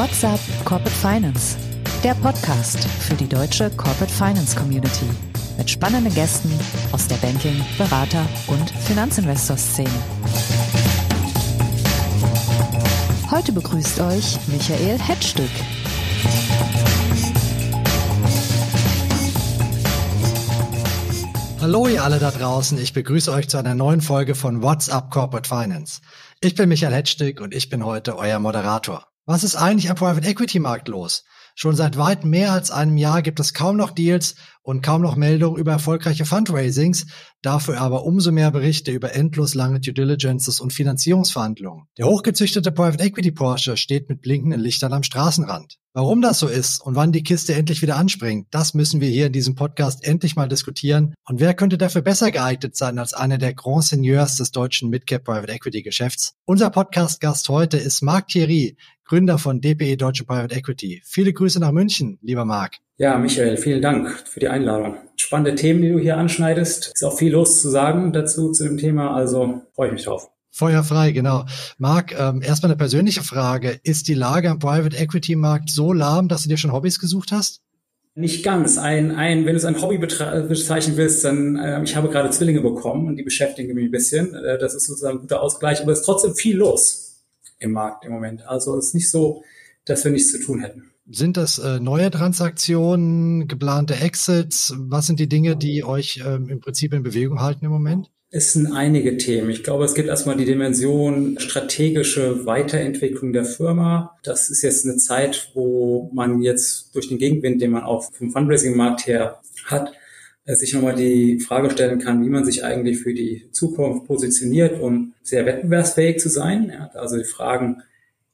What's up Corporate Finance? Der Podcast für die deutsche Corporate Finance Community mit spannenden Gästen aus der Banking-, Berater- und Finanzinvestor-Szene. Heute begrüßt euch Michael Hetzstück. Hallo ihr alle da draußen, ich begrüße euch zu einer neuen Folge von What's Up Corporate Finance. Ich bin Michael Hetzstück und ich bin heute euer Moderator. Was ist eigentlich am Private Equity Markt los? Schon seit weit mehr als einem Jahr gibt es kaum noch Deals und kaum noch Meldungen über erfolgreiche Fundraisings, dafür aber umso mehr Berichte über endlos lange Due Diligences und Finanzierungsverhandlungen. Der hochgezüchtete Private Equity Porsche steht mit blinkenden Lichtern am Straßenrand. Warum das so ist und wann die Kiste endlich wieder anspringt, das müssen wir hier in diesem Podcast endlich mal diskutieren. Und wer könnte dafür besser geeignet sein als einer der Grand Seigneurs des deutschen Midcap Private Equity Geschäfts? Unser Podcast-Gast heute ist Marc Thierry, Gründer von DPE Deutsche Private Equity. Viele Grüße nach München, lieber Marc. Ja, Michael, vielen Dank für die Einladung. Spannende Themen, die du hier anschneidest. Ist auch viel los zu sagen dazu, zu dem Thema, also freue ich mich drauf. Feuer frei, genau. Marc, ähm, erstmal eine persönliche Frage. Ist die Lage am Private Equity Markt so lahm, dass du dir schon Hobbys gesucht hast? Nicht ganz. Ein, ein, wenn du es ein Hobby bezeichnen willst, dann, äh, ich habe gerade Zwillinge bekommen und die beschäftigen mich ein bisschen. Äh, das ist sozusagen ein guter Ausgleich, aber es ist trotzdem viel los im Markt im Moment. Also es ist nicht so, dass wir nichts zu tun hätten. Sind das äh, neue Transaktionen, geplante Exits? Was sind die Dinge, die euch ähm, im Prinzip in Bewegung halten im Moment? Es sind einige Themen. Ich glaube, es gibt erstmal die Dimension strategische Weiterentwicklung der Firma. Das ist jetzt eine Zeit, wo man jetzt durch den Gegenwind, den man auch vom Fundraising-Markt her hat, sich nochmal die Frage stellen kann, wie man sich eigentlich für die Zukunft positioniert, um sehr wettbewerbsfähig zu sein. also die Fragen,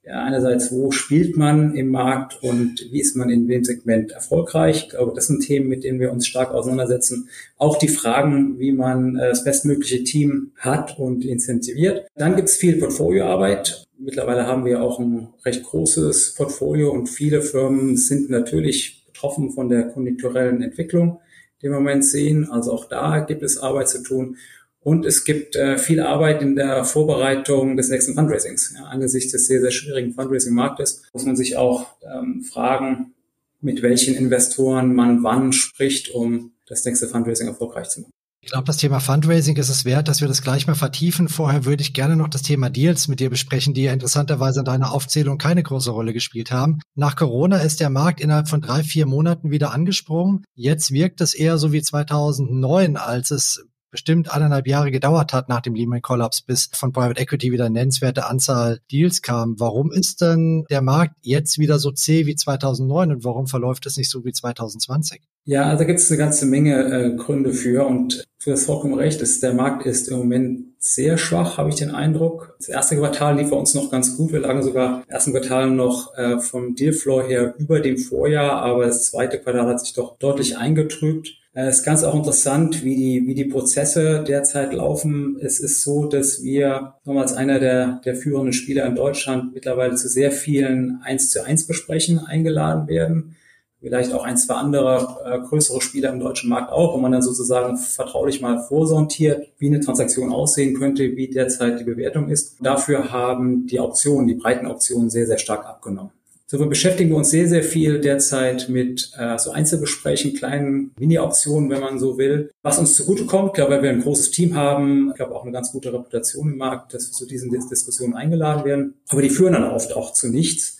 ja, einerseits, wo spielt man im Markt und wie ist man in dem Segment erfolgreich? Ich glaube, das sind Themen, mit denen wir uns stark auseinandersetzen. Auch die Fragen, wie man äh, das bestmögliche Team hat und incentiviert. Dann gibt es viel Portfolioarbeit. Mittlerweile haben wir auch ein recht großes Portfolio und viele Firmen sind natürlich betroffen von der konjunkturellen Entwicklung, die im Moment sehen. Also auch da gibt es Arbeit zu tun. Und es gibt äh, viel Arbeit in der Vorbereitung des nächsten Fundraisings. Ja, angesichts des sehr, sehr schwierigen Fundraising-Marktes muss man sich auch ähm, fragen, mit welchen Investoren man wann spricht, um das nächste Fundraising erfolgreich zu machen. Ich glaube, das Thema Fundraising ist es wert, dass wir das gleich mal vertiefen. Vorher würde ich gerne noch das Thema Deals mit dir besprechen, die ja interessanterweise in deiner Aufzählung keine große Rolle gespielt haben. Nach Corona ist der Markt innerhalb von drei, vier Monaten wieder angesprungen. Jetzt wirkt es eher so wie 2009, als es bestimmt eineinhalb Jahre gedauert hat nach dem Lehman-Kollaps, bis von Private Equity wieder eine nennenswerte Anzahl Deals kam. Warum ist denn der Markt jetzt wieder so zäh wie 2009 und warum verläuft es nicht so wie 2020? Ja, also da gibt es eine ganze Menge äh, Gründe für und du hast vollkommen recht, ist, der Markt ist im Moment sehr schwach, habe ich den Eindruck. Das erste Quartal lief bei uns noch ganz gut. Wir lagen sogar im ersten Quartal noch äh, vom Dealflow her über dem Vorjahr, aber das zweite Quartal hat sich doch deutlich eingetrübt. Äh, es ist ganz auch interessant, wie die, wie die Prozesse derzeit laufen. Es ist so, dass wir nochmal als einer der, der führenden Spieler in Deutschland mittlerweile zu sehr vielen 1 zu 1 Besprechen eingeladen werden. Vielleicht auch ein, zwei andere äh, größere Spieler im deutschen Markt auch, wo man dann sozusagen vertraulich mal vorsortiert, wie eine Transaktion aussehen könnte, wie derzeit die Bewertung ist. Dafür haben die Optionen, die breiten Optionen sehr, sehr stark abgenommen. Insofern beschäftigen wir uns sehr, sehr viel derzeit mit äh, so Einzelgesprächen, kleinen Mini-Optionen, wenn man so will, was uns zugutekommt. Ich glaube, weil wir ein großes Team haben, ich glaube auch eine ganz gute Reputation im Markt, dass wir zu diesen Diskussionen eingeladen werden. Aber die führen dann oft auch zu nichts,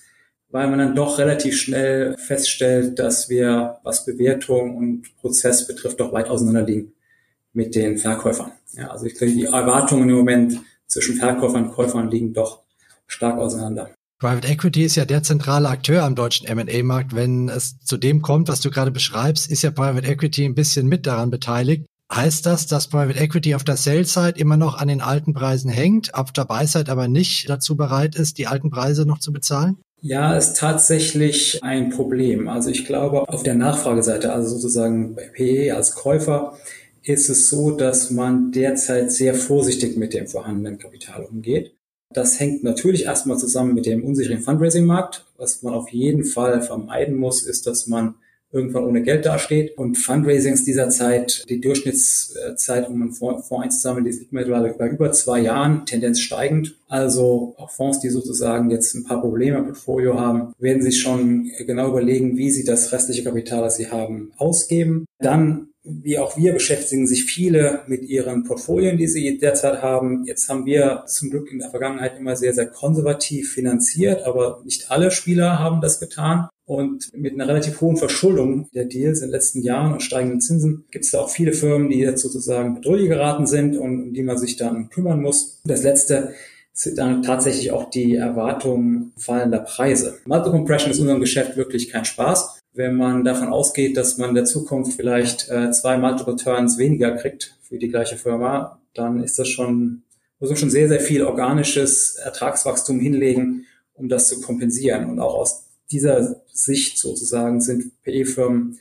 weil man dann doch relativ schnell feststellt, dass wir, was Bewertung und Prozess betrifft, doch weit auseinander liegen mit den Verkäufern. Ja, also ich glaube, die Erwartungen im Moment zwischen Verkäufern und Käufern liegen doch stark auseinander. Private Equity ist ja der zentrale Akteur am deutschen M&A-Markt. Wenn es zu dem kommt, was du gerade beschreibst, ist ja Private Equity ein bisschen mit daran beteiligt. Heißt das, dass Private Equity auf der Sales-Side immer noch an den alten Preisen hängt, auf der Buy-Side aber nicht dazu bereit ist, die alten Preise noch zu bezahlen? Ja, ist tatsächlich ein Problem. Also ich glaube, auf der Nachfrageseite, also sozusagen bei PE als Käufer, ist es so, dass man derzeit sehr vorsichtig mit dem vorhandenen Kapital umgeht. Das hängt natürlich erstmal zusammen mit dem unsicheren Fundraising-Markt. Was man auf jeden Fall vermeiden muss, ist, dass man irgendwann ohne Geld dasteht. Und Fundraisings dieser Zeit, die Durchschnittszeit, um einen Fonds, einzusammeln, die liegt mittlerweile bei über zwei Jahren, Tendenz steigend. Also auch Fonds, die sozusagen jetzt ein paar Probleme im Portfolio haben, werden sich schon genau überlegen, wie sie das restliche Kapital, das sie haben, ausgeben. Dann wie auch wir beschäftigen sich viele mit ihren Portfolien, die sie derzeit haben. Jetzt haben wir zum Glück in der Vergangenheit immer sehr, sehr konservativ finanziert, aber nicht alle Spieler haben das getan. Und mit einer relativ hohen Verschuldung der Deals in den letzten Jahren und steigenden Zinsen gibt es da auch viele Firmen, die jetzt sozusagen bedrohlich geraten sind und um die man sich dann kümmern muss. Das letzte sind dann tatsächlich auch die Erwartungen fallender Preise. Multiple Compression ist unserem Geschäft wirklich kein Spaß wenn man davon ausgeht, dass man in der Zukunft vielleicht äh, zwei Multiple Turns weniger kriegt für die gleiche Firma, dann ist das schon, muss man schon sehr, sehr viel organisches Ertragswachstum hinlegen, um das zu kompensieren. Und auch aus dieser Sicht sozusagen sind PE-Firmen,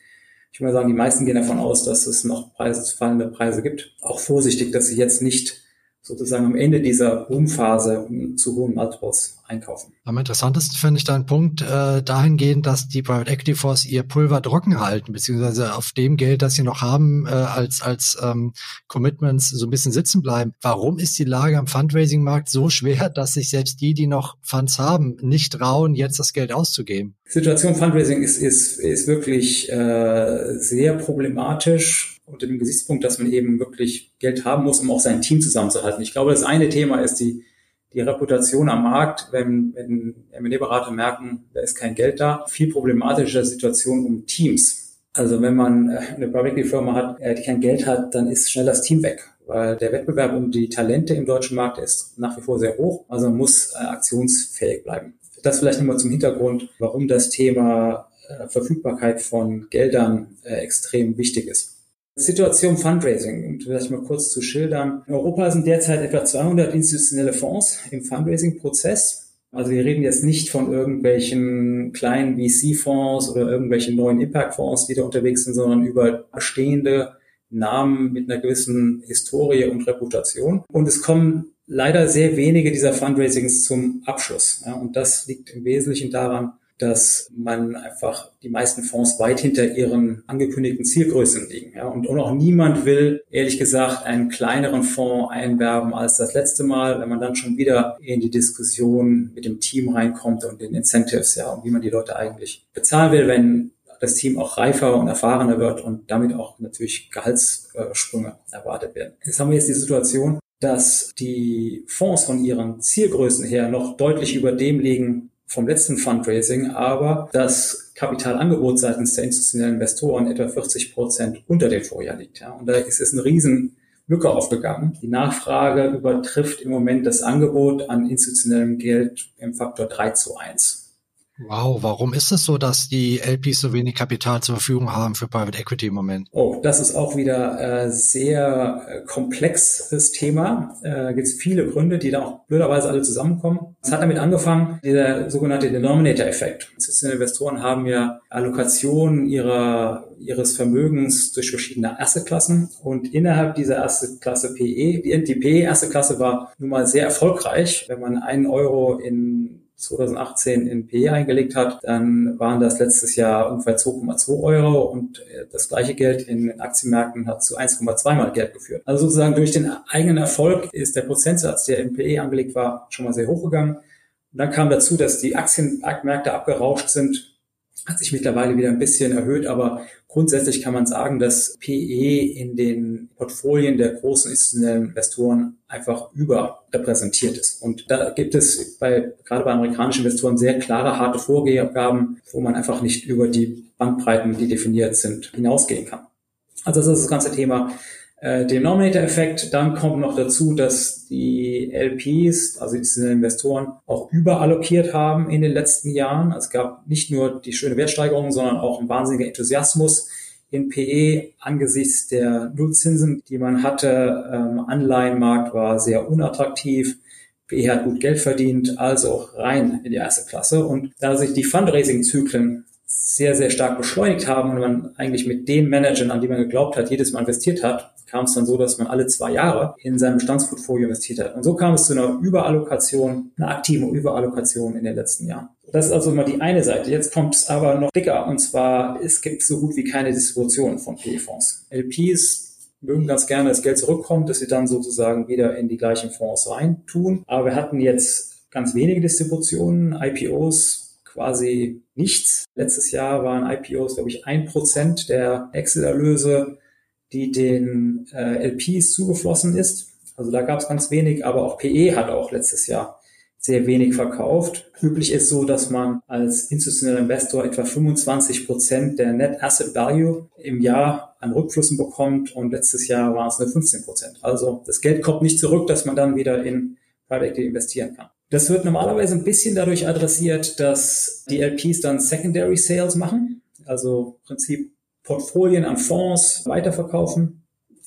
ich würde mal sagen, die meisten gehen davon aus, dass es noch Preise, fallende Preise gibt. Auch vorsichtig, dass sie jetzt nicht sozusagen am Ende dieser Boomphase zu hohen Multiples einkaufen. Am interessantesten finde ich deinen Punkt äh, dahingehend, dass die Private Equity Fonds ihr Pulver trocken halten, beziehungsweise auf dem Geld, das sie noch haben, äh, als, als ähm, Commitments so ein bisschen sitzen bleiben. Warum ist die Lage am Fundraising-Markt so schwer, dass sich selbst die, die noch Funds haben, nicht trauen, jetzt das Geld auszugeben? Situation Fundraising ist, ist, ist wirklich äh, sehr problematisch unter dem Gesichtspunkt, dass man eben wirklich Geld haben muss, um auch sein Team zusammenzuhalten. Ich glaube, das eine Thema ist die, die Reputation am Markt, wenn, wenn M&A-Berater merken, da ist kein Geld da. Viel problematischer Situation um Teams. Also wenn man äh, eine Private Firma hat, äh, die kein Geld hat, dann ist schnell das Team weg, weil der Wettbewerb um die Talente im deutschen Markt ist nach wie vor sehr hoch. Also man muss äh, aktionsfähig bleiben. Das vielleicht nochmal zum Hintergrund, warum das Thema Verfügbarkeit von Geldern extrem wichtig ist. Situation Fundraising, um vielleicht mal kurz zu schildern. In Europa sind derzeit etwa 200 institutionelle Fonds im Fundraising-Prozess. Also wir reden jetzt nicht von irgendwelchen kleinen VC-Fonds oder irgendwelchen neuen Impact-Fonds, die da unterwegs sind, sondern über bestehende Namen mit einer gewissen Historie und Reputation. Und es kommen leider sehr wenige dieser Fundraisings zum Abschluss. Ja, und das liegt im Wesentlichen daran, dass man einfach die meisten Fonds weit hinter ihren angekündigten Zielgrößen liegen. Ja. Und, auch niemand will, ehrlich gesagt, einen kleineren Fonds einwerben als das letzte Mal, wenn man dann schon wieder in die Diskussion mit dem Team reinkommt und den Incentives, ja, und wie man die Leute eigentlich bezahlen will, wenn das Team auch reifer und erfahrener wird und damit auch natürlich Gehaltssprünge erwartet werden. Jetzt haben wir jetzt die Situation, dass die Fonds von ihren Zielgrößen her noch deutlich über dem liegen, vom letzten Fundraising, aber das Kapitalangebot seitens der institutionellen Investoren etwa 40 Prozent unter dem Vorjahr liegt. Ja. Und da ist es eine riesen Lücke aufgegangen. Die Nachfrage übertrifft im Moment das Angebot an institutionellem Geld im Faktor 3 zu 1. Wow, warum ist es so, dass die LPs so wenig Kapital zur Verfügung haben für Private Equity im Moment? Oh, das ist auch wieder äh, sehr äh, komplexes Thema. Äh, Gibt es viele Gründe, die da auch blöderweise alle zusammenkommen. Es hat damit angefangen, der sogenannte Denominator-Effekt. Investoren haben ja Allokationen ihrer, ihres Vermögens durch verschiedene Assetklassen und innerhalb dieser Assetklasse PE, die NTP, erste Klasse war nun mal sehr erfolgreich. Wenn man einen Euro in 2018 in PE eingelegt hat, dann waren das letztes Jahr ungefähr 2,2 Euro und äh, das gleiche Geld in Aktienmärkten hat zu 1,2 mal Geld geführt. Also sozusagen durch den eigenen Erfolg ist der Prozentsatz, der in PE angelegt war, schon mal sehr hoch gegangen. Und dann kam dazu, dass die Aktienmärkte abgerauscht sind hat sich mittlerweile wieder ein bisschen erhöht, aber grundsätzlich kann man sagen, dass PE in den Portfolien der großen institutionellen Investoren einfach überrepräsentiert ist. Und da gibt es bei, gerade bei amerikanischen Investoren sehr klare, harte Vorgaben, wo man einfach nicht über die Bandbreiten, die definiert sind, hinausgehen kann. Also das ist das ganze Thema äh, Denominator-Effekt. Dann kommt noch dazu, dass die LPs, also die Investoren, auch überallokiert haben in den letzten Jahren. Es gab nicht nur die schöne Wertsteigerung, sondern auch ein wahnsinniger Enthusiasmus in PE angesichts der Nullzinsen, die man hatte. Ähm, Anleihenmarkt war sehr unattraktiv. PE hat gut Geld verdient, also rein in die erste Klasse. Und da sich die Fundraising-Zyklen sehr, sehr stark beschleunigt haben und man eigentlich mit den Managern, an die man geglaubt hat, jedes Mal investiert hat, kam es dann so, dass man alle zwei Jahre in sein Bestandsportfolio investiert hat. Und so kam es zu einer Überallokation, einer aktiven Überallokation in den letzten Jahren. Das ist also immer die eine Seite. Jetzt kommt es aber noch dicker. Und zwar, es gibt so gut wie keine Distribution von PE-Fonds. LPs mögen ganz gerne, dass Geld zurückkommt, dass sie dann sozusagen wieder in die gleichen Fonds reintun. Aber wir hatten jetzt ganz wenige Distributionen, IPOs quasi nichts. Letztes Jahr waren IPOs, glaube ich, ein Prozent der Exit-Erlöse, die den äh, LPs zugeflossen ist. Also da gab es ganz wenig, aber auch PE hat auch letztes Jahr sehr wenig verkauft. Üblich ist so, dass man als institutioneller Investor etwa 25 Prozent der Net Asset Value im Jahr an Rückflüssen bekommt und letztes Jahr waren es nur 15 Prozent. Also das Geld kommt nicht zurück, dass man dann wieder in Private Equity investieren kann. Das wird normalerweise ein bisschen dadurch adressiert, dass die LPs dann Secondary Sales machen, also im Prinzip Portfolien an Fonds weiterverkaufen,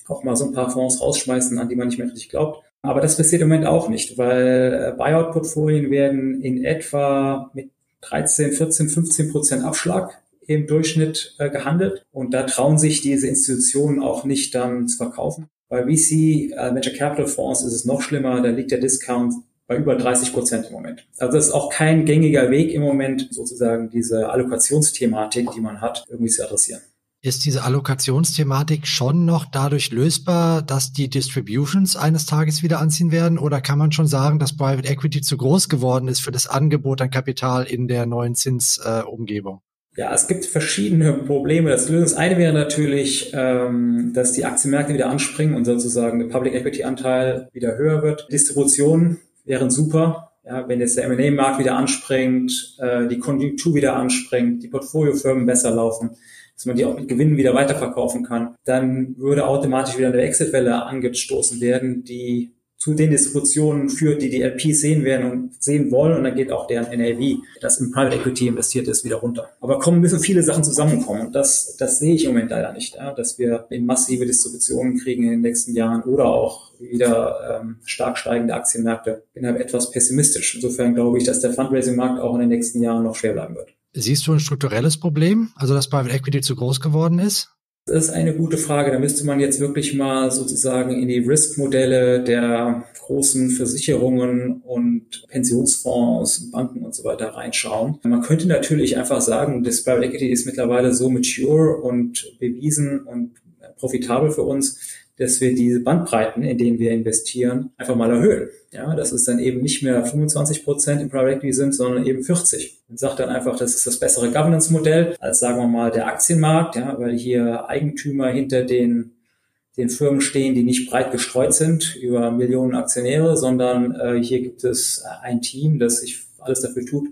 auch mal so ein paar Fonds rausschmeißen, an die man nicht mehr richtig glaubt. Aber das passiert im Moment auch nicht, weil äh, Buyout-Portfolien werden in etwa mit 13, 14, 15 Prozent Abschlag im Durchschnitt äh, gehandelt. Und da trauen sich diese Institutionen auch nicht dann zu verkaufen. Bei VC, äh, Venture Capital Fonds, ist es noch schlimmer. Da liegt der Discount bei über 30 Prozent im Moment. Also das ist auch kein gängiger Weg im Moment, sozusagen diese Allokationsthematik, die man hat, irgendwie zu adressieren. Ist diese Allokationsthematik schon noch dadurch lösbar, dass die Distributions eines Tages wieder anziehen werden? Oder kann man schon sagen, dass Private Equity zu groß geworden ist für das Angebot an Kapital in der neuen Zinsumgebung? Äh, ja, es gibt verschiedene Probleme. Das Lösung eine wäre natürlich, ähm, dass die Aktienmärkte wieder anspringen und sozusagen der Public Equity Anteil wieder höher wird. Distributionen wären super. Ja, wenn jetzt der M&A-Markt wieder anspringt, äh, die Konjunktur wieder anspringt, die Portfoliofirmen besser laufen, dass man die auch mit Gewinnen wieder weiterverkaufen kann, dann würde automatisch wieder eine Exit-Welle angestoßen werden, die zu den Distributionen führt, die die LPs sehen werden und sehen wollen und dann geht auch deren NAV, das in Private Equity investiert ist, wieder runter. Aber kommen müssen viele Sachen zusammenkommen und das, das sehe ich im Moment leider nicht, ja, dass wir massive Distributionen kriegen in den nächsten Jahren oder auch wieder ähm, stark steigende Aktienmärkte. Bin aber etwas pessimistisch. Insofern glaube ich, dass der Fundraising-Markt auch in den nächsten Jahren noch schwer bleiben wird. Siehst du ein strukturelles Problem, also dass Private Equity zu groß geworden ist? Das ist eine gute Frage. Da müsste man jetzt wirklich mal sozusagen in die Risk-Modelle der großen Versicherungen und Pensionsfonds, Banken und so weiter reinschauen. Man könnte natürlich einfach sagen, das Private Equity ist mittlerweile so mature und bewiesen und profitabel für uns, dass wir diese Bandbreiten, in denen wir investieren, einfach mal erhöhen. Ja, dass es dann eben nicht mehr 25 Prozent im Private Equity sind, sondern eben 40. Und sagt dann einfach, das ist das bessere Governance-Modell als, sagen wir mal, der Aktienmarkt, ja, weil hier Eigentümer hinter den den Firmen stehen, die nicht breit gestreut sind über Millionen Aktionäre, sondern äh, hier gibt es ein Team, das sich alles dafür tut,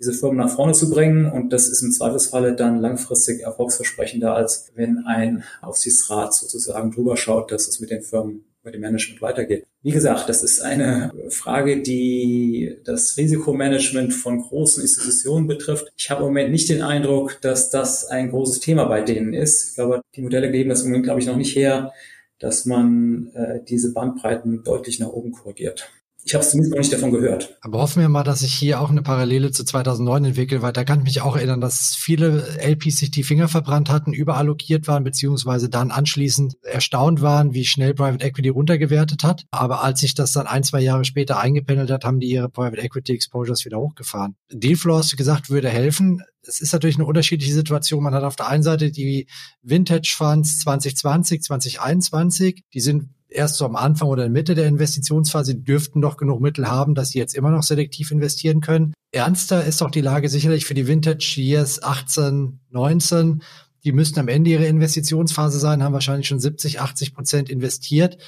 diese Firmen nach vorne zu bringen. Und das ist im Zweifelsfalle dann langfristig erfolgsversprechender, als wenn ein Aufsichtsrat sozusagen drüber schaut, dass es mit den Firmen bei dem Management weitergeht. Wie gesagt, das ist eine Frage, die das Risikomanagement von großen Institutionen betrifft. Ich habe im Moment nicht den Eindruck, dass das ein großes Thema bei denen ist. Ich glaube, die Modelle geben das im Moment, glaube ich, noch nicht her, dass man äh, diese Bandbreiten deutlich nach oben korrigiert. Ich habe zumindest noch nicht davon gehört. Aber hoffen wir mal, dass sich hier auch eine Parallele zu 2009 entwickelt, weil da kann ich mich auch erinnern, dass viele LPs sich die Finger verbrannt hatten, überallokiert waren, beziehungsweise dann anschließend erstaunt waren, wie schnell Private Equity runtergewertet hat. Aber als sich das dann ein, zwei Jahre später eingependelt hat, haben die ihre Private Equity Exposures wieder hochgefahren. Dealflow hast du gesagt, würde helfen. Es ist natürlich eine unterschiedliche Situation. Man hat auf der einen Seite die Vintage Funds 2020, 2021. Die sind erst so am Anfang oder in Mitte der Investitionsphase, dürften doch genug Mittel haben, dass sie jetzt immer noch selektiv investieren können. Ernster ist doch die Lage sicherlich für die Vintage Years 18, 19. Die müssten am Ende ihrer Investitionsphase sein, haben wahrscheinlich schon 70, 80 Prozent investiert.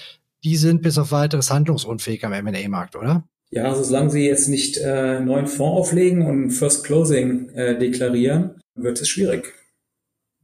Die sind bis auf weiteres handlungsunfähig am M&A-Markt, oder? Ja, also solange sie jetzt nicht äh, neuen Fonds auflegen und First Closing äh, deklarieren, wird es schwierig.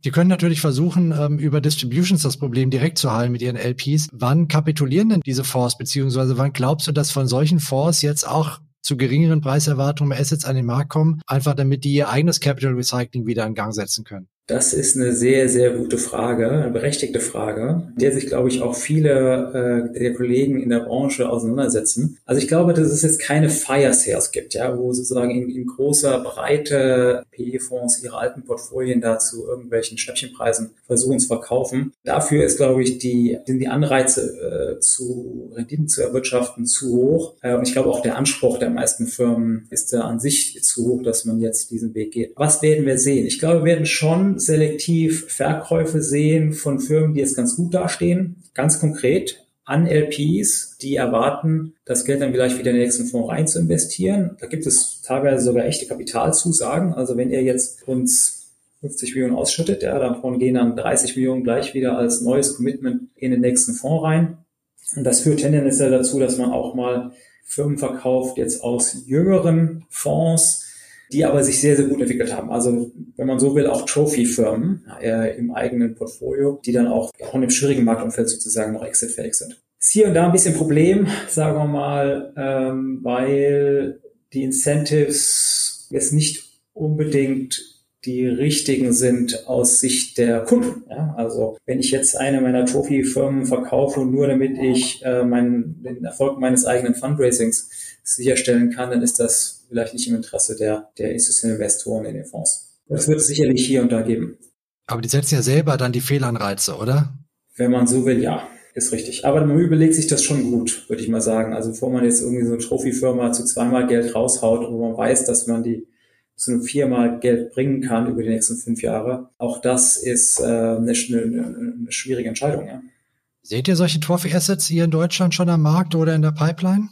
Die können natürlich versuchen, ähm, über Distributions das Problem direkt zu heilen mit ihren LPs. Wann kapitulieren denn diese Fonds, beziehungsweise wann glaubst du, dass von solchen Fonds jetzt auch zu geringeren Preiserwartungen Assets an den Markt kommen, einfach damit die ihr eigenes Capital Recycling wieder in Gang setzen können? Das ist eine sehr, sehr gute Frage, eine berechtigte Frage, der sich, glaube ich, auch viele äh, der Kollegen in der Branche auseinandersetzen. Also ich glaube, dass es jetzt keine Fire Sales gibt, ja, wo sozusagen in, in großer Breite PE-Fonds ihre alten Portfolien da zu irgendwelchen Schnäppchenpreisen versuchen zu verkaufen. Dafür ist, glaube ich, die, sind die Anreize äh, zu Renditen zu erwirtschaften zu hoch. Äh, und ich glaube auch der Anspruch der meisten Firmen ist da an sich zu hoch, dass man jetzt diesen Weg geht. Was werden wir sehen? Ich glaube, wir werden schon selektiv Verkäufe sehen von Firmen, die jetzt ganz gut dastehen. Ganz konkret an LPs, die erwarten, das Geld dann vielleicht wieder in den nächsten Fonds rein zu investieren. Da gibt es teilweise sogar echte Kapitalzusagen. Also wenn ihr jetzt uns 50 Millionen ausschüttet, ja, davon gehen dann 30 Millionen gleich wieder als neues Commitment in den nächsten Fonds rein. Und das führt tendenziell dazu, dass man auch mal Firmen verkauft, jetzt aus jüngeren Fonds, die aber sich sehr, sehr gut entwickelt haben. Also wenn man so will, auch Trophy-Firmen äh, im eigenen Portfolio, die dann auch, auch in dem schwierigen Marktumfeld sozusagen noch exitfähig sind. Ist hier und da ein bisschen Problem, sagen wir mal, ähm, weil die Incentives jetzt nicht unbedingt die richtigen sind aus Sicht der Kunden. Ja? Also wenn ich jetzt eine meiner Trophy-Firmen verkaufe, nur damit ich äh, meinen, den Erfolg meines eigenen Fundraisings sicherstellen kann, dann ist das vielleicht nicht im Interesse der, der institutionellen Investoren in den Fonds. Das wird es sicherlich hier und da geben. Aber die setzen ja selber dann die Fehlanreize, oder? Wenn man so will, ja, ist richtig. Aber man überlegt sich das schon gut, würde ich mal sagen. Also bevor man jetzt irgendwie so eine Trophy-Firma zu zweimal Geld raushaut, wo man weiß, dass man die zu einem viermal Geld bringen kann über die nächsten fünf Jahre, auch das ist äh, eine, eine, eine schwierige Entscheidung. Ja. Seht ihr solche Trophy-Assets hier in Deutschland schon am Markt oder in der Pipeline?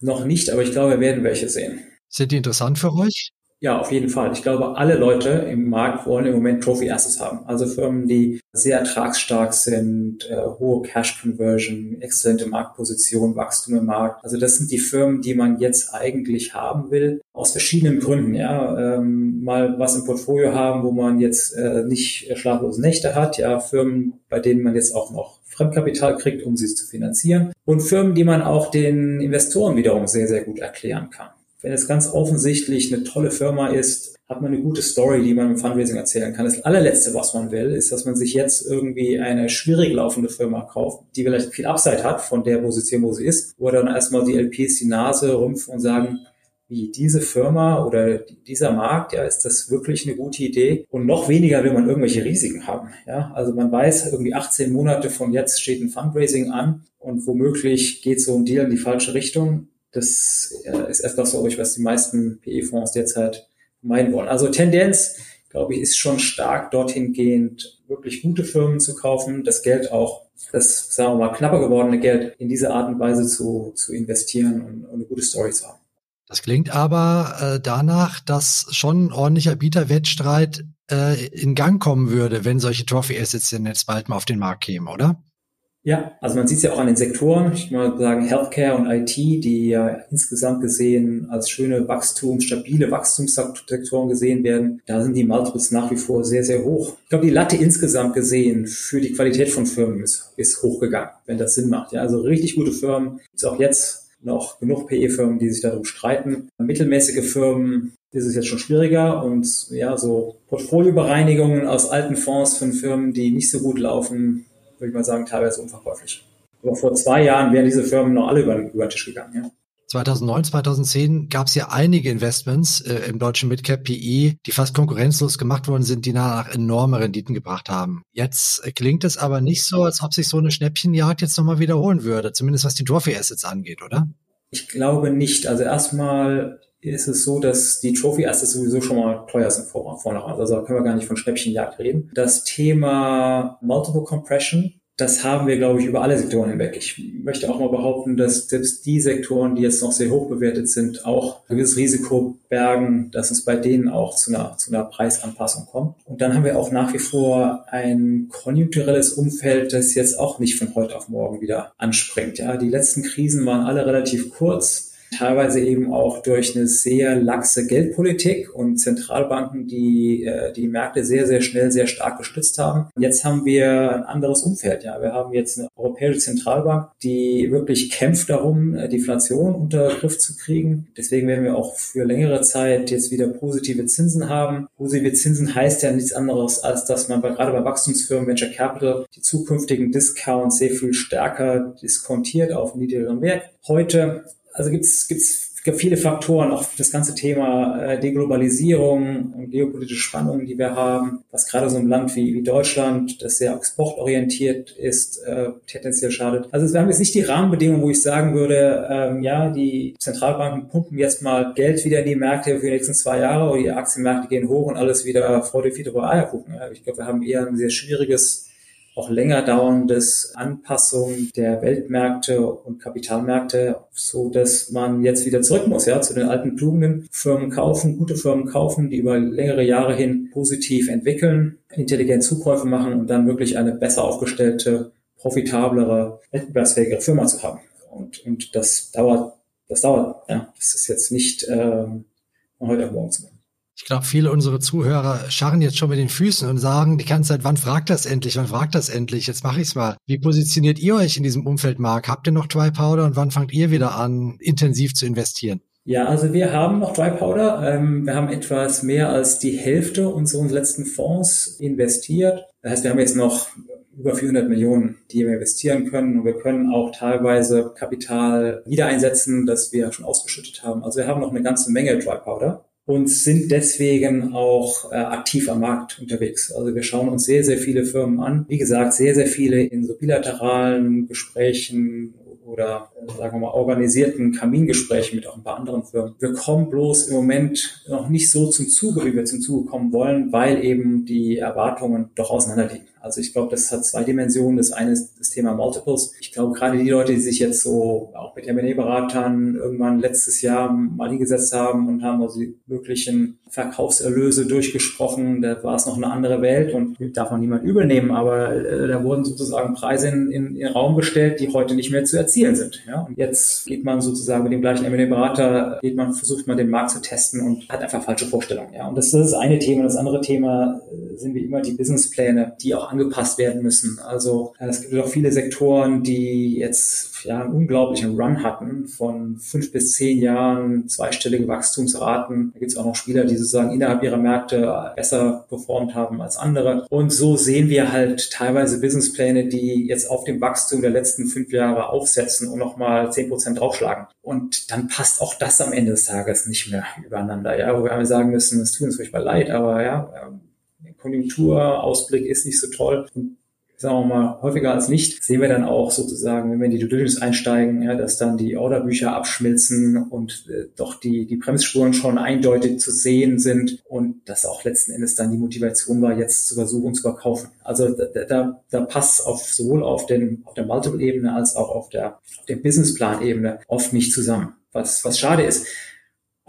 Noch nicht, aber ich glaube, wir werden welche sehen. Sind die interessant für euch? Ja, auf jeden Fall. Ich glaube, alle Leute im Markt wollen im Moment Trophy Assets haben. Also Firmen, die sehr ertragsstark sind, äh, hohe Cash Conversion, exzellente Marktposition, Wachstum im Markt. Also das sind die Firmen, die man jetzt eigentlich haben will, aus verschiedenen Gründen. Ja, ähm, mal was im Portfolio haben, wo man jetzt äh, nicht schlaflose Nächte hat. Ja, Firmen, bei denen man jetzt auch noch Fremdkapital kriegt, um sie zu finanzieren. Und Firmen, die man auch den Investoren wiederum sehr, sehr gut erklären kann. Wenn es ganz offensichtlich eine tolle Firma ist, hat man eine gute Story, die man im Fundraising erzählen kann. Das allerletzte, was man will, ist, dass man sich jetzt irgendwie eine schwierig laufende Firma kauft, die vielleicht viel Upside hat von der Position, wo sie ist, wo dann erstmal die LPs die Nase rümpfen und sagen, wie diese Firma oder dieser Markt, ja, ist das wirklich eine gute Idee? Und noch weniger will man irgendwelche Risiken haben. Ja, also man weiß, irgendwie 18 Monate von jetzt steht ein Fundraising an und womöglich geht so ein Deal in die falsche Richtung. Das äh, ist etwas, glaube ich, was die meisten PE-Fonds derzeit meinen wollen. Also Tendenz, glaube ich, ist schon stark dorthin gehend, wirklich gute Firmen zu kaufen, das Geld auch, das, sagen wir mal, knapper gewordene Geld in diese Art und Weise zu, zu investieren und, und eine gute Story zu haben. Das klingt aber äh, danach, dass schon ein ordentlicher Bieterwettstreit äh, in Gang kommen würde, wenn solche Trophy-Assets denn jetzt bald mal auf den Markt kämen, oder? Ja, also man sieht es ja auch an den Sektoren, ich würde mal sagen Healthcare und IT, die ja insgesamt gesehen als schöne Wachstum, stabile Wachstumssektoren gesehen werden. Da sind die Multiples nach wie vor sehr, sehr hoch. Ich glaube, die Latte insgesamt gesehen für die Qualität von Firmen ist, ist hochgegangen, wenn das Sinn macht. Ja, also richtig gute Firmen ist auch jetzt noch genug PE-Firmen, die sich darum streiten. Mittelmäßige Firmen ist es jetzt schon schwieriger und ja, so Portfoliobereinigungen aus alten Fonds von Firmen, die nicht so gut laufen, würde ich mal sagen, teilweise unverkäuflich. Aber vor zwei Jahren wären diese Firmen noch alle über, über den Tisch gegangen. Ja. 2009, 2010 gab es ja einige Investments äh, im deutschen Midcap PE, die fast konkurrenzlos gemacht worden sind, die nach enorme Renditen gebracht haben. Jetzt äh, klingt es aber nicht so, als ob sich so eine Schnäppchenjagd jetzt nochmal wiederholen würde, zumindest was die Trophy Assets angeht, oder? Ich glaube nicht. Also erstmal ist es so, dass die Trophy Assets sowieso schon mal teuer sind vor, vornherein. Also da können wir gar nicht von Schnäppchenjagd reden. Das Thema Multiple Compression, das haben wir, glaube ich, über alle Sektoren hinweg. Ich möchte auch mal behaupten, dass selbst die Sektoren, die jetzt noch sehr hoch bewertet sind, auch ein gewisses Risiko bergen, dass es bei denen auch zu einer, zu einer Preisanpassung kommt. Und dann haben wir auch nach wie vor ein konjunkturelles Umfeld, das jetzt auch nicht von heute auf morgen wieder anspringt. Ja, die letzten Krisen waren alle relativ kurz teilweise eben auch durch eine sehr laxe Geldpolitik und Zentralbanken, die äh, die Märkte sehr, sehr schnell, sehr stark gestützt haben. Jetzt haben wir ein anderes Umfeld. Ja, wir haben jetzt eine europäische Zentralbank, die wirklich kämpft darum, die Inflation unter Griff zu kriegen. Deswegen werden wir auch für längere Zeit jetzt wieder positive Zinsen haben. Positive Zinsen heißt ja nichts anderes, als dass man bei, gerade bei Wachstumsfirmen Venture Capital die zukünftigen Discounts sehr viel stärker diskontiert auf niedrigeren Wert. Heute, also gibt's gibt's viele Faktoren, auch das ganze Thema äh, Deglobalisierung und geopolitische Spannungen, die wir haben, was gerade so ein Land wie, wie Deutschland, das sehr exportorientiert ist, äh, tendenziell schadet. Also wir haben jetzt nicht die Rahmenbedingungen, wo ich sagen würde, ähm, ja, die Zentralbanken pumpen jetzt mal Geld wieder in die Märkte für die nächsten zwei Jahre oder die Aktienmärkte gehen hoch und alles wieder Freude, Fiete, Eierkuchen. Ja, ich glaube, wir haben eher ein sehr schwieriges auch länger dauerndes Anpassung der Weltmärkte und Kapitalmärkte, so dass man jetzt wieder zurück muss, ja, zu den alten Tugenden. Firmen kaufen, gute Firmen kaufen, die über längere Jahre hin positiv entwickeln, intelligent Zukäufe machen und dann wirklich eine besser aufgestellte, profitablere, wettbewerbsfähigere Firma zu haben. Und, und das dauert, das dauert, ja. Das ist jetzt nicht ähm, von heute auf morgen zu machen. Ich glaube, viele unserer Zuhörer scharren jetzt schon mit den Füßen und sagen die ganze Zeit, wann fragt das endlich, wann fragt das endlich? Jetzt mache ich's mal. Wie positioniert ihr euch in diesem Umfeld, Mark? Habt ihr noch Dry Powder und wann fangt ihr wieder an, intensiv zu investieren? Ja, also wir haben noch Dry Powder. Ähm, wir haben etwas mehr als die Hälfte unserer letzten Fonds investiert. Das heißt, wir haben jetzt noch über 400 Millionen, die wir investieren können. Und wir können auch teilweise Kapital wieder einsetzen, das wir schon ausgeschüttet haben. Also wir haben noch eine ganze Menge Dry Powder und sind deswegen auch äh, aktiv am Markt unterwegs. Also wir schauen uns sehr, sehr viele Firmen an. Wie gesagt, sehr, sehr viele in so bilateralen Gesprächen oder äh, sagen wir mal organisierten Kamingesprächen mit auch ein paar anderen Firmen. Wir kommen bloß im Moment noch nicht so zum Zuge, wie wir zum Zuge kommen wollen, weil eben die Erwartungen doch auseinanderliegen. Also ich glaube, das hat zwei Dimensionen. Das eine ist das Thema Multiples. Ich glaube, gerade die Leute, die sich jetzt so auch mit M&A-Beratern irgendwann letztes Jahr mal hingesetzt haben und haben also die möglichen Verkaufserlöse durchgesprochen, da war es noch eine andere Welt und darf man niemand übel nehmen, aber äh, da wurden sozusagen Preise in, in, in den Raum gestellt, die heute nicht mehr zu erzielen sind. Ja? Und jetzt geht man sozusagen mit dem gleichen M&A-Berater, geht man, versucht man den Markt zu testen und hat einfach falsche Vorstellungen. Ja? Und das, das ist das eine Thema. Das andere Thema äh, sind wie immer die Businesspläne, die auch angepasst werden müssen. Also äh, es gibt auch viele Sektoren, die jetzt ja einen unglaublichen Run hatten von fünf bis zehn Jahren, zweistellige Wachstumsraten. Da gibt es auch noch Spieler, die sozusagen innerhalb ihrer Märkte besser performt haben als andere. Und so sehen wir halt teilweise Businesspläne, die jetzt auf dem Wachstum der letzten fünf Jahre aufsetzen und nochmal zehn Prozent draufschlagen. Und dann passt auch das am Ende des Tages nicht mehr übereinander. Ja, wo wir sagen müssen, es tut uns furchtbar leid, aber ja, Konjunkturausblick ist nicht so toll. Und sagen wir mal, häufiger als nicht, sehen wir dann auch sozusagen, wenn wir in die Due Diligence einsteigen, ja, dass dann die Orderbücher abschmilzen und äh, doch die, die Bremsspuren schon eindeutig zu sehen sind und dass auch letzten Endes dann die Motivation war, jetzt zu versuchen zu verkaufen. Also da, da, da passt auf sowohl auf, den, auf der Multiple-Ebene als auch auf der, auf der Businessplan-Ebene oft nicht zusammen. Was, was schade ist.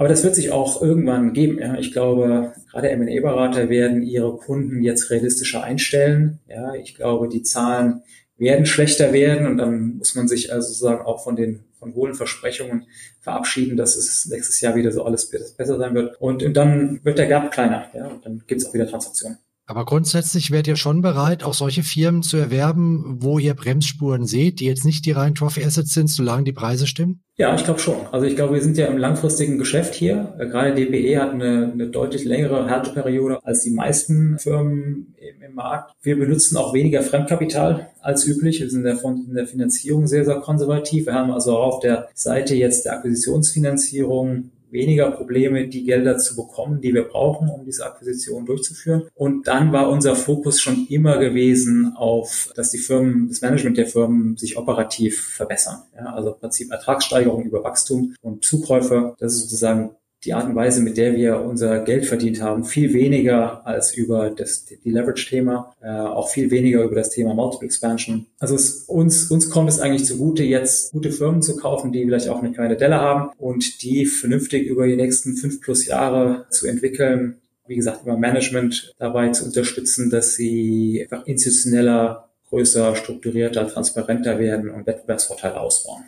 Aber das wird sich auch irgendwann geben. Ja. Ich glaube, gerade M&A-Berater werden ihre Kunden jetzt realistischer einstellen. Ja, ich glaube, die Zahlen werden schlechter werden und dann muss man sich also sozusagen auch von den von hohlen Versprechungen verabschieden, dass es nächstes Jahr wieder so alles besser sein wird. Und, und dann wird der Gap kleiner, ja, und dann gibt es auch wieder Transaktionen. Aber grundsätzlich wärt ihr schon bereit, auch solche Firmen zu erwerben, wo ihr Bremsspuren seht, die jetzt nicht die reinen Trophy Assets sind, solange die Preise stimmen? Ja, ich glaube schon. Also ich glaube, wir sind ja im langfristigen Geschäft hier. Gerade DPE hat eine, eine deutlich längere Halteperiode als die meisten Firmen im, im, Markt. Wir benutzen auch weniger Fremdkapital als üblich. Wir sind in der Finanzierung sehr, sehr konservativ. Wir haben also auch auf der Seite jetzt der Akquisitionsfinanzierung weniger Probleme, die Gelder zu bekommen, die wir brauchen, um diese Akquisition durchzuführen. Und dann war unser Fokus schon immer gewesen auf, dass die Firmen, das Management der Firmen sich operativ verbessern. Ja, also im Prinzip Ertragssteigerung über Wachstum und Zukäufe. Das ist sozusagen die Art und Weise, mit der wir unser Geld verdient haben, viel weniger als über das die Leverage-Thema, äh, auch viel weniger über das Thema Multiple Expansion. Also es, uns, uns kommt es eigentlich zugute, jetzt gute Firmen zu kaufen, die vielleicht auch eine kleine Delle haben und die vernünftig über die nächsten fünf plus Jahre zu entwickeln. Wie gesagt, über Management dabei zu unterstützen, dass sie einfach institutioneller, größer, strukturierter, transparenter werden und Wettbewerbsvorteile ausbauen.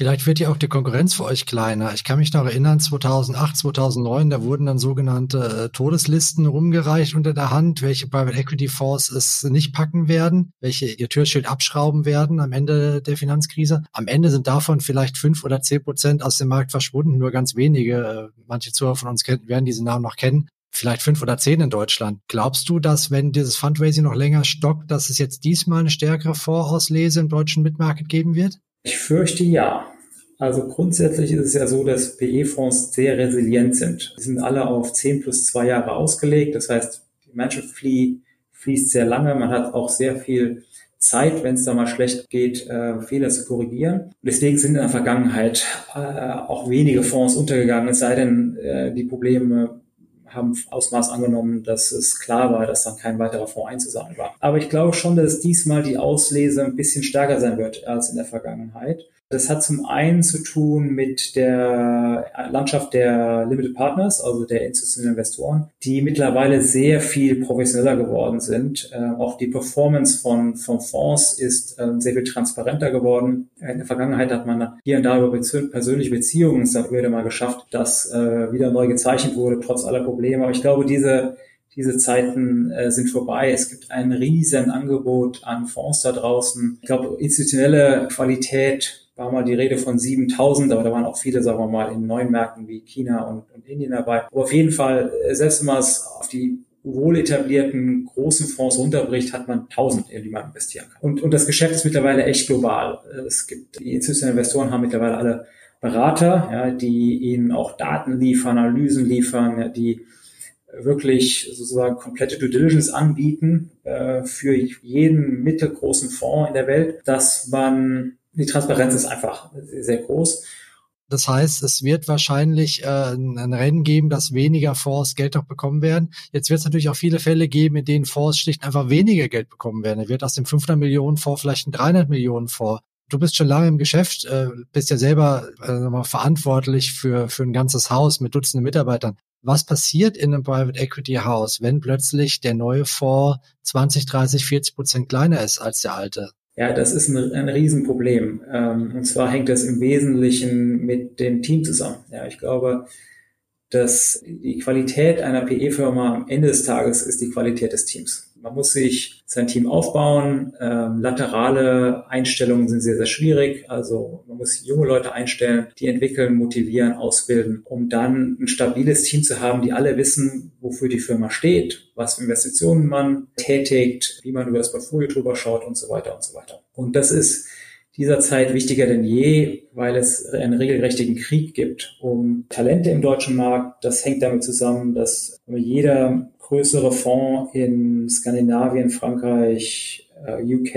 Vielleicht wird ja auch die Konkurrenz für euch kleiner. Ich kann mich noch erinnern, 2008, 2009, da wurden dann sogenannte äh, Todeslisten rumgereicht unter der Hand, welche Private Equity Fonds es nicht packen werden, welche ihr Türschild abschrauben werden am Ende der Finanzkrise. Am Ende sind davon vielleicht fünf oder zehn Prozent aus dem Markt verschwunden, nur ganz wenige. Äh, manche Zuhörer von uns werden diese Namen noch kennen vielleicht fünf oder zehn in Deutschland. Glaubst du, dass wenn dieses Fundraising noch länger stockt, dass es jetzt diesmal eine stärkere Vorauslese im deutschen Midmarket geben wird? Ich fürchte ja. Also grundsätzlich ist es ja so, dass PE-Fonds sehr resilient sind. Die sind alle auf 10 plus zwei Jahre ausgelegt. Das heißt, die Management Fee fließt sehr lange. Man hat auch sehr viel Zeit, wenn es da mal schlecht geht, äh, Fehler zu korrigieren. Deswegen sind in der Vergangenheit äh, auch wenige Fonds untergegangen, es sei denn, äh, die Probleme haben Ausmaß angenommen, dass es klar war, dass dann kein weiterer Fonds einzusammeln war. Aber ich glaube schon, dass diesmal die Auslese ein bisschen stärker sein wird als in der Vergangenheit. Das hat zum einen zu tun mit der Landschaft der Limited Partners, also der institutionellen Investoren, die mittlerweile sehr viel professioneller geworden sind. Äh, auch die Performance von, von Fonds ist äh, sehr viel transparenter geworden. In der Vergangenheit hat man hier und da über persönliche Beziehungen es dann wieder mal geschafft, dass äh, wieder neu gezeichnet wurde, trotz aller Probleme. Aber ich glaube, diese diese Zeiten äh, sind vorbei. Es gibt ein riesen Angebot an Fonds da draußen. Ich glaube, institutionelle Qualität war mal die Rede von 7000, aber da waren auch viele, sagen wir mal, in neuen Märkten wie China und, und Indien dabei. Aber auf jeden Fall, äh, selbst wenn man es auf die wohl etablierten großen Fonds runterbricht, hat man 1000, in die man investieren kann. Und, und das Geschäft ist mittlerweile echt global. Es gibt, die institutionellen Investoren haben mittlerweile alle Berater, ja, die ihnen auch Daten liefern, Analysen liefern, ja, die wirklich sozusagen komplette Due Diligence anbieten äh, für jeden mittelgroßen Fonds in der Welt, dass man die Transparenz ist einfach sehr groß. Das heißt, es wird wahrscheinlich äh, ein Rennen geben, dass weniger Fonds Geld noch bekommen werden. Jetzt wird es natürlich auch viele Fälle geben, in denen Fonds schlicht einfach weniger Geld bekommen werden. Er wird aus dem 500 Millionen Fonds vielleicht ein 300 Millionen Fonds. Du bist schon lange im Geschäft, äh, bist ja selber äh, verantwortlich für, für ein ganzes Haus mit Dutzenden Mitarbeitern. Was passiert in einem Private Equity House, wenn plötzlich der neue Fonds 20, 30, 40 Prozent kleiner ist als der alte? Ja, das ist ein, ein Riesenproblem. Ähm, und zwar hängt das im Wesentlichen mit dem Team zusammen. Ja, ich glaube, dass die Qualität einer PE-Firma am Ende des Tages ist die Qualität des Teams. Man muss sich sein Team aufbauen. Ähm, laterale Einstellungen sind sehr, sehr schwierig. Also man muss junge Leute einstellen, die entwickeln, motivieren, ausbilden, um dann ein stabiles Team zu haben, die alle wissen, wofür die Firma steht, was für Investitionen man tätigt, wie man über das Portfolio drüber schaut und so weiter und so weiter. Und das ist dieser Zeit wichtiger denn je, weil es einen regelrechten Krieg gibt um Talente im deutschen Markt. Das hängt damit zusammen, dass jeder größere Fonds in Skandinavien, Frankreich, äh, UK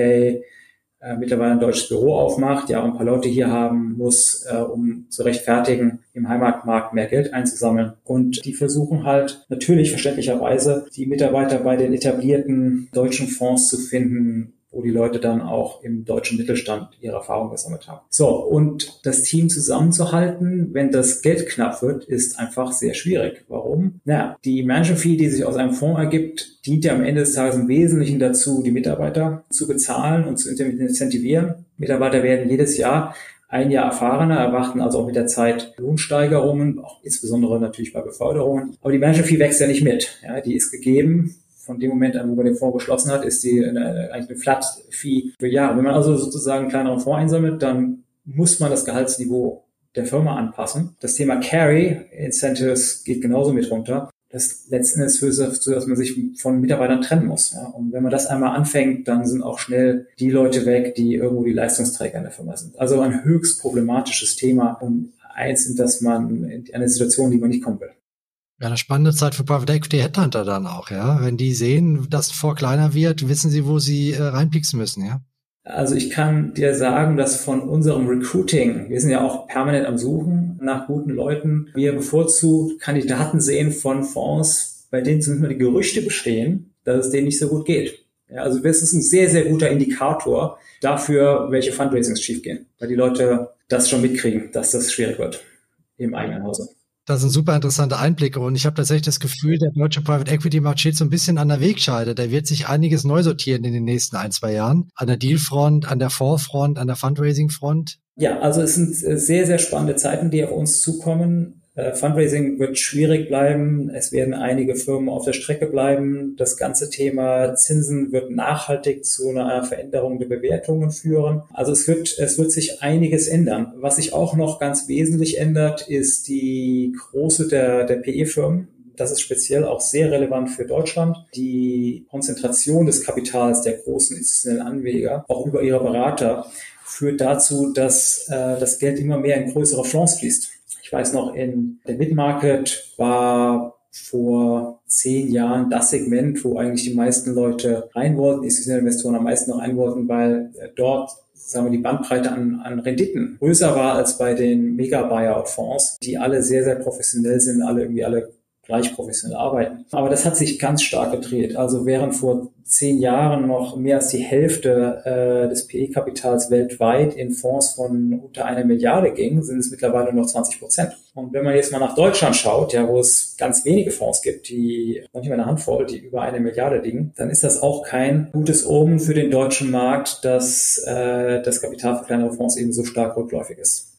äh, mittlerweile ein deutsches Büro aufmacht, ja, ein paar Leute hier haben muss, äh, um zu rechtfertigen, im Heimatmarkt mehr Geld einzusammeln. Und die versuchen halt natürlich verständlicherweise, die Mitarbeiter bei den etablierten deutschen Fonds zu finden, wo die Leute dann auch im deutschen Mittelstand ihre Erfahrung gesammelt haben. So, und das Team zusammenzuhalten, wenn das Geld knapp wird, ist einfach sehr schwierig. Warum? Naja, die Management Fee, die sich aus einem Fonds ergibt, dient ja am Ende des Tages im Wesentlichen dazu, die Mitarbeiter zu bezahlen und zu incentivieren. Mitarbeiter werden jedes Jahr ein Jahr erfahrener, erwarten also auch mit der Zeit Lohnsteigerungen, auch insbesondere natürlich bei Beförderungen. Aber die Management Fee wächst ja nicht mit. Ja, die ist gegeben von dem Moment an, wo man den Fonds geschlossen hat, ist die eine, eigentlich eine Flat-Fee für Jahre. Wenn man also sozusagen einen kleineren Fonds einsammelt, dann muss man das Gehaltsniveau der Firma anpassen. Das Thema Carry, Incentives, geht genauso mit runter. Das letzten Endes führt dazu, dass man sich von Mitarbeitern trennen muss. Ja. Und wenn man das einmal anfängt, dann sind auch schnell die Leute weg, die irgendwo die Leistungsträger in der Firma sind. Also ein höchst problematisches Thema und eins, in das man in eine Situation, die man nicht kommen will. Ja, eine spannende Zeit für Private Equity Headhunter dann auch, ja. Wenn die sehen, dass vor kleiner wird, wissen sie, wo sie äh, reinpieksen müssen, ja. Also ich kann dir sagen, dass von unserem Recruiting, wir sind ja auch permanent am Suchen nach guten Leuten, wir bevorzugt Kandidaten sehen von Fonds, bei denen zumindest die Gerüchte bestehen, dass es denen nicht so gut geht. Ja, also das ist ein sehr, sehr guter Indikator dafür, welche Fundraisings schiefgehen, weil die Leute das schon mitkriegen, dass das schwierig wird im eigenen Hause. Das sind super interessante Einblicke und ich habe tatsächlich das Gefühl, der deutsche Private Equity Markt steht so ein bisschen an der Wegscheide. Da wird sich einiges neu sortieren in den nächsten ein, zwei Jahren. An der Dealfront, an der Fondsfront, an der Fundraising-Front. Ja, also es sind sehr, sehr spannende Zeiten, die auf uns zukommen. Äh, Fundraising wird schwierig bleiben. Es werden einige Firmen auf der Strecke bleiben. Das ganze Thema Zinsen wird nachhaltig zu einer Veränderung der Bewertungen führen. Also es wird, es wird sich einiges ändern. Was sich auch noch ganz wesentlich ändert, ist die Große der, der PE-Firmen. Das ist speziell auch sehr relevant für Deutschland. Die Konzentration des Kapitals der großen institutionellen Anleger, auch über ihre Berater, führt dazu, dass äh, das Geld immer mehr in größere Fonds fließt. Ich weiß noch, in der Mid-Market war vor zehn Jahren das Segment, wo eigentlich die meisten Leute rein wollten, institutionelle Investoren am meisten noch rein wollten, weil dort sagen wir, die Bandbreite an, an Renditen größer war als bei den Mega-Buyout-Fonds, die alle sehr, sehr professionell sind, alle irgendwie alle gleich professionell arbeiten. Aber das hat sich ganz stark gedreht. Also während vor zehn Jahren noch mehr als die Hälfte äh, des PE-Kapitals weltweit in Fonds von unter einer Milliarde ging, sind es mittlerweile nur noch 20 Prozent. Und wenn man jetzt mal nach Deutschland schaut, ja, wo es ganz wenige Fonds gibt, die noch nicht mal eine Handvoll, die über eine Milliarde liegen, dann ist das auch kein gutes Omen für den deutschen Markt, dass äh, das Kapital für kleinere Fonds eben so stark rückläufig ist.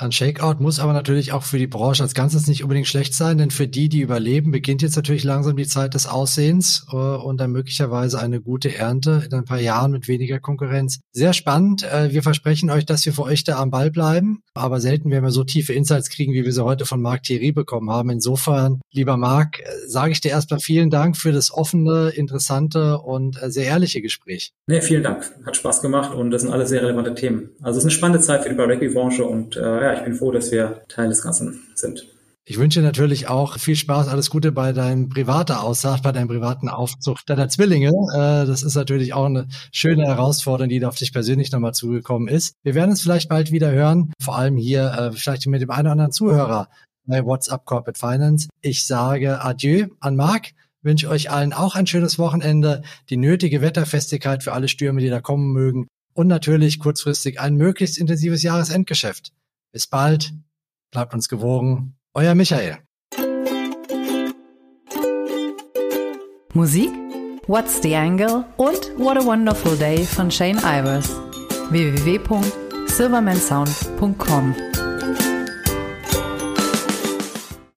Ein Shakeout muss aber natürlich auch für die Branche als Ganzes nicht unbedingt schlecht sein, denn für die, die überleben, beginnt jetzt natürlich langsam die Zeit des Aussehens äh, und dann möglicherweise eine gute Ernte in ein paar Jahren mit weniger Konkurrenz. Sehr spannend. Äh, wir versprechen euch, dass wir für euch da am Ball bleiben, aber selten werden wir so tiefe Insights kriegen, wie wir sie heute von Marc Thierry bekommen haben. Insofern, lieber Marc, äh, sage ich dir erstmal vielen Dank für das offene, interessante und äh, sehr ehrliche Gespräch. Nee, vielen Dank. Hat Spaß gemacht und das sind alles sehr relevante Themen. Also es ist eine spannende Zeit für die Barbeque-Branche und ich bin froh, dass wir Teil des Ganzen sind. Ich wünsche natürlich auch viel Spaß, alles Gute bei deinem privaten Aussaat, bei deinem privaten Aufzucht deiner Zwillinge. Äh, das ist natürlich auch eine schöne Herausforderung, die auf dich persönlich nochmal zugekommen ist. Wir werden uns vielleicht bald wieder hören, vor allem hier äh, vielleicht mit dem einen oder anderen Zuhörer bei WhatsApp Corporate Finance. Ich sage Adieu an Marc wünsche euch allen auch ein schönes Wochenende, die nötige Wetterfestigkeit für alle Stürme, die da kommen mögen und natürlich kurzfristig ein möglichst intensives Jahresendgeschäft. Bis bald, bleibt uns gewogen. Euer Michael. Musik What's the Angle und What a Wonderful Day von Shane Ivers. www.silvermansound.com